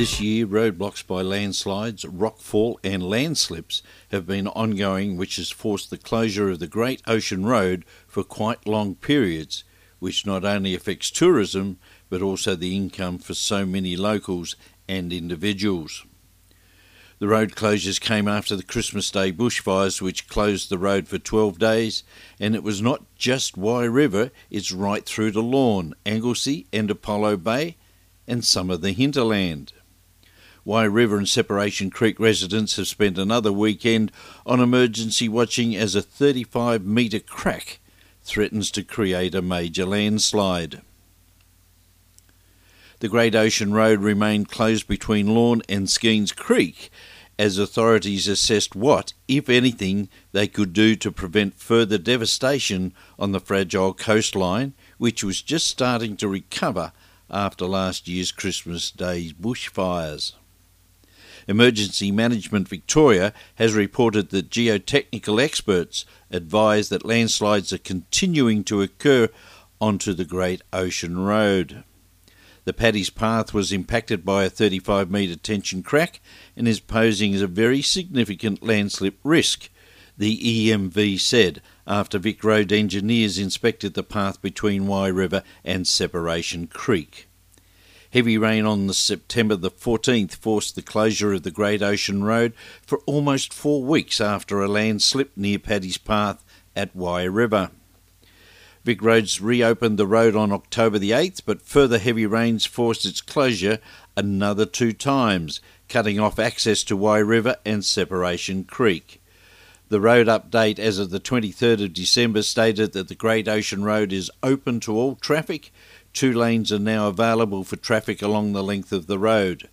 This year, roadblocks by landslides, rockfall, and landslips have been ongoing, which has forced the closure of the Great Ocean Road for quite long periods, which not only affects tourism but also the income for so many locals and individuals. The road closures came after the Christmas Day bushfires, which closed the road for 12 days, and it was not just Wye River, it's right through to Lorne, Anglesea, and Apollo Bay, and some of the hinterland. Wye River and Separation Creek residents have spent another weekend on emergency watching as a 35 metre crack threatens to create a major landslide. The Great Ocean Road remained closed between Lorne and Skenes Creek as authorities assessed what, if anything, they could do to prevent further devastation on the fragile coastline, which was just starting to recover after last year's Christmas Day bushfires. Emergency Management Victoria has reported that geotechnical experts advise that landslides are continuing to occur onto the Great Ocean Road. The Paddy's path was impacted by a 35 metre tension crack and is posing as a very significant landslip risk, the EMV said after Vic Road engineers inspected the path between Wye River and Separation Creek. Heavy rain on the September the 14th forced the closure of the Great Ocean Road for almost four weeks after a landslip near Paddy's Path at Wye River. Vic Roads reopened the road on October the 8th, but further heavy rains forced its closure another two times, cutting off access to Wye River and Separation Creek. The road update as of the 23rd of December stated that the Great Ocean Road is open to all traffic. Two lanes are now available for traffic along the length of the road.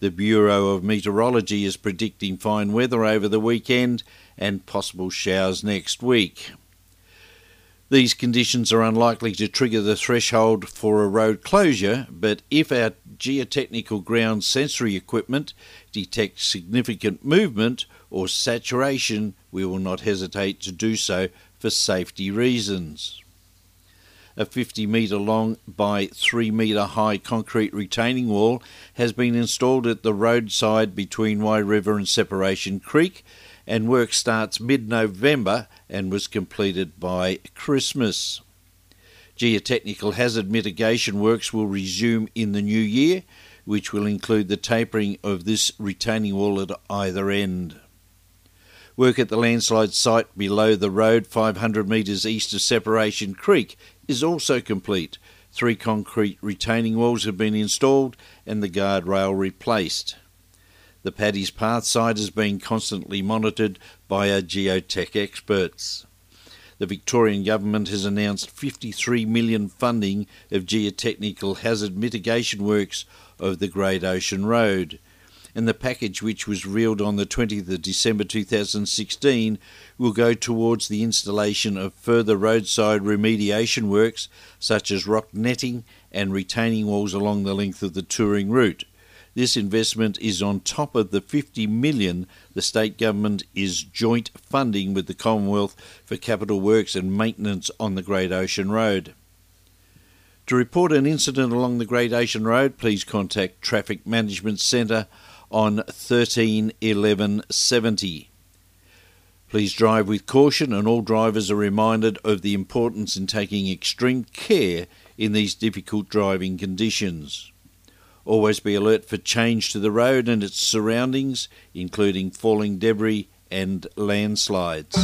The Bureau of Meteorology is predicting fine weather over the weekend and possible showers next week. These conditions are unlikely to trigger the threshold for a road closure, but if our geotechnical ground sensory equipment detects significant movement or saturation, we will not hesitate to do so for safety reasons. A 50 metre long by 3 metre high concrete retaining wall has been installed at the roadside between Wye River and Separation Creek and work starts mid November and was completed by Christmas. Geotechnical hazard mitigation works will resume in the new year, which will include the tapering of this retaining wall at either end. Work at the landslide site below the road, 500 metres east of Separation Creek, is also complete. Three concrete retaining walls have been installed and the guardrail replaced. The Paddy's Path site is being constantly monitored by our geotech experts. The Victorian Government has announced 53 million funding of geotechnical hazard mitigation works of the Great Ocean Road. And the package, which was reeled on the 20th of December 2016, will go towards the installation of further roadside remediation works, such as rock netting and retaining walls along the length of the touring route. This investment is on top of the 50 million the state government is joint funding with the Commonwealth for capital works and maintenance on the Great Ocean Road. To report an incident along the Great Ocean Road, please contact Traffic Management Centre on 13 11 70. Please drive with caution, and all drivers are reminded of the importance in taking extreme care in these difficult driving conditions. Always be alert for change to the road and its surroundings, including falling debris and landslides.